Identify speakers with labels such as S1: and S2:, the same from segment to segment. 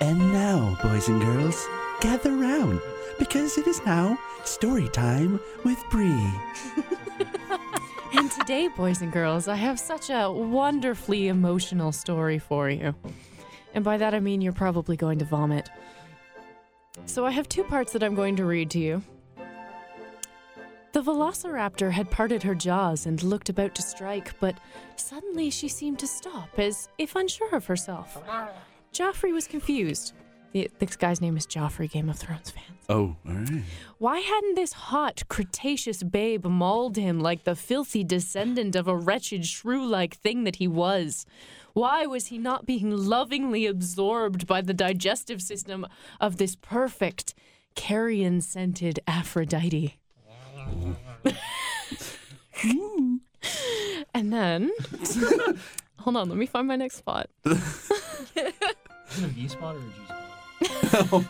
S1: And now, boys and girls, gather round because it is now story time with Bree.
S2: And today, boys and girls, I have such a wonderfully emotional story for you. And by that I mean you're probably going to vomit. So I have two parts that I'm going to read to you. The velociraptor had parted her jaws and looked about to strike, but suddenly she seemed to stop, as if unsure of herself. Joffrey was confused. The, this guy's name is Joffrey, Game of Thrones fans.
S1: Oh, all right.
S2: Why hadn't this hot, Cretaceous babe mauled him like the filthy descendant of a wretched shrew like thing that he was? Why was he not being lovingly absorbed by the digestive system of this perfect, carrion scented Aphrodite? and then, hold on, let me find my next spot.
S3: Is it a V spot or a G spot?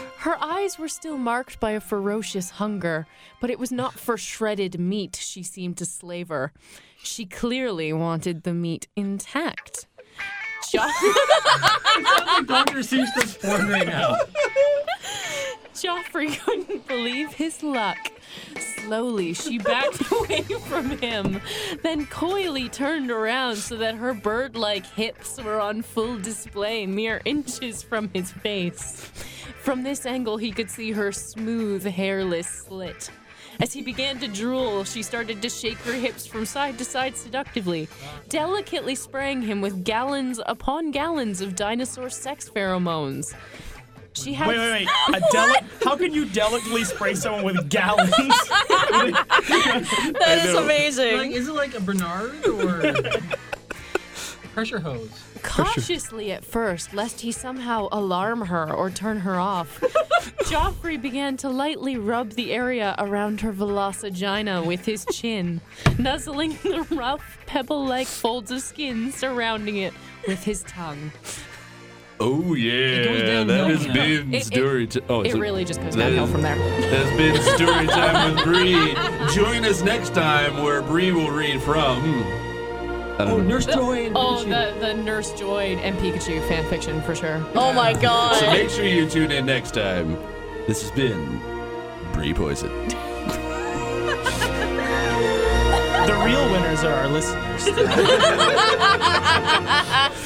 S2: Her eyes were still marked by a ferocious hunger, but it was not for shredded meat she seemed to slaver. She clearly wanted the meat intact. Jo-
S3: Dr. Seuss this porn right now.
S2: Joffrey couldn't believe his luck. Slowly, she backed away from him, then coyly turned around so that her bird like hips were on full display, mere inches from his face. From this angle, he could see her smooth, hairless slit. As he began to drool, she started to shake her hips from side to side seductively, delicately spraying him with gallons upon gallons of dinosaur sex pheromones. She had
S4: Wait, wait, wait. A deli- How can you delicately spray someone with gallons?
S5: That is amazing.
S3: Like, is it like a Bernard or pressure hose?
S2: Cautiously at first, lest he somehow alarm her or turn her off, Joffrey began to lightly rub the area around her velocigina with his chin, nuzzling the rough, pebble like folds of skin surrounding it with his tongue.
S1: Oh yeah,
S3: downhill
S1: that has
S3: from
S1: been
S2: It- it-
S1: story time. Oh,
S2: It
S1: so
S2: really just goes
S1: that
S2: downhill
S1: is-
S2: from there.
S1: That's been story time with Bree. Join us next time where Bree will read from. Hmm,
S3: oh,
S1: know.
S3: Nurse Joy and
S2: Oh,
S3: Pikachu.
S2: the, the Nurse Joy and Pikachu fanfiction for sure.
S5: Oh my god.
S1: So make sure you tune in next time. This has been Bree Poison.
S4: the real winners are our listeners.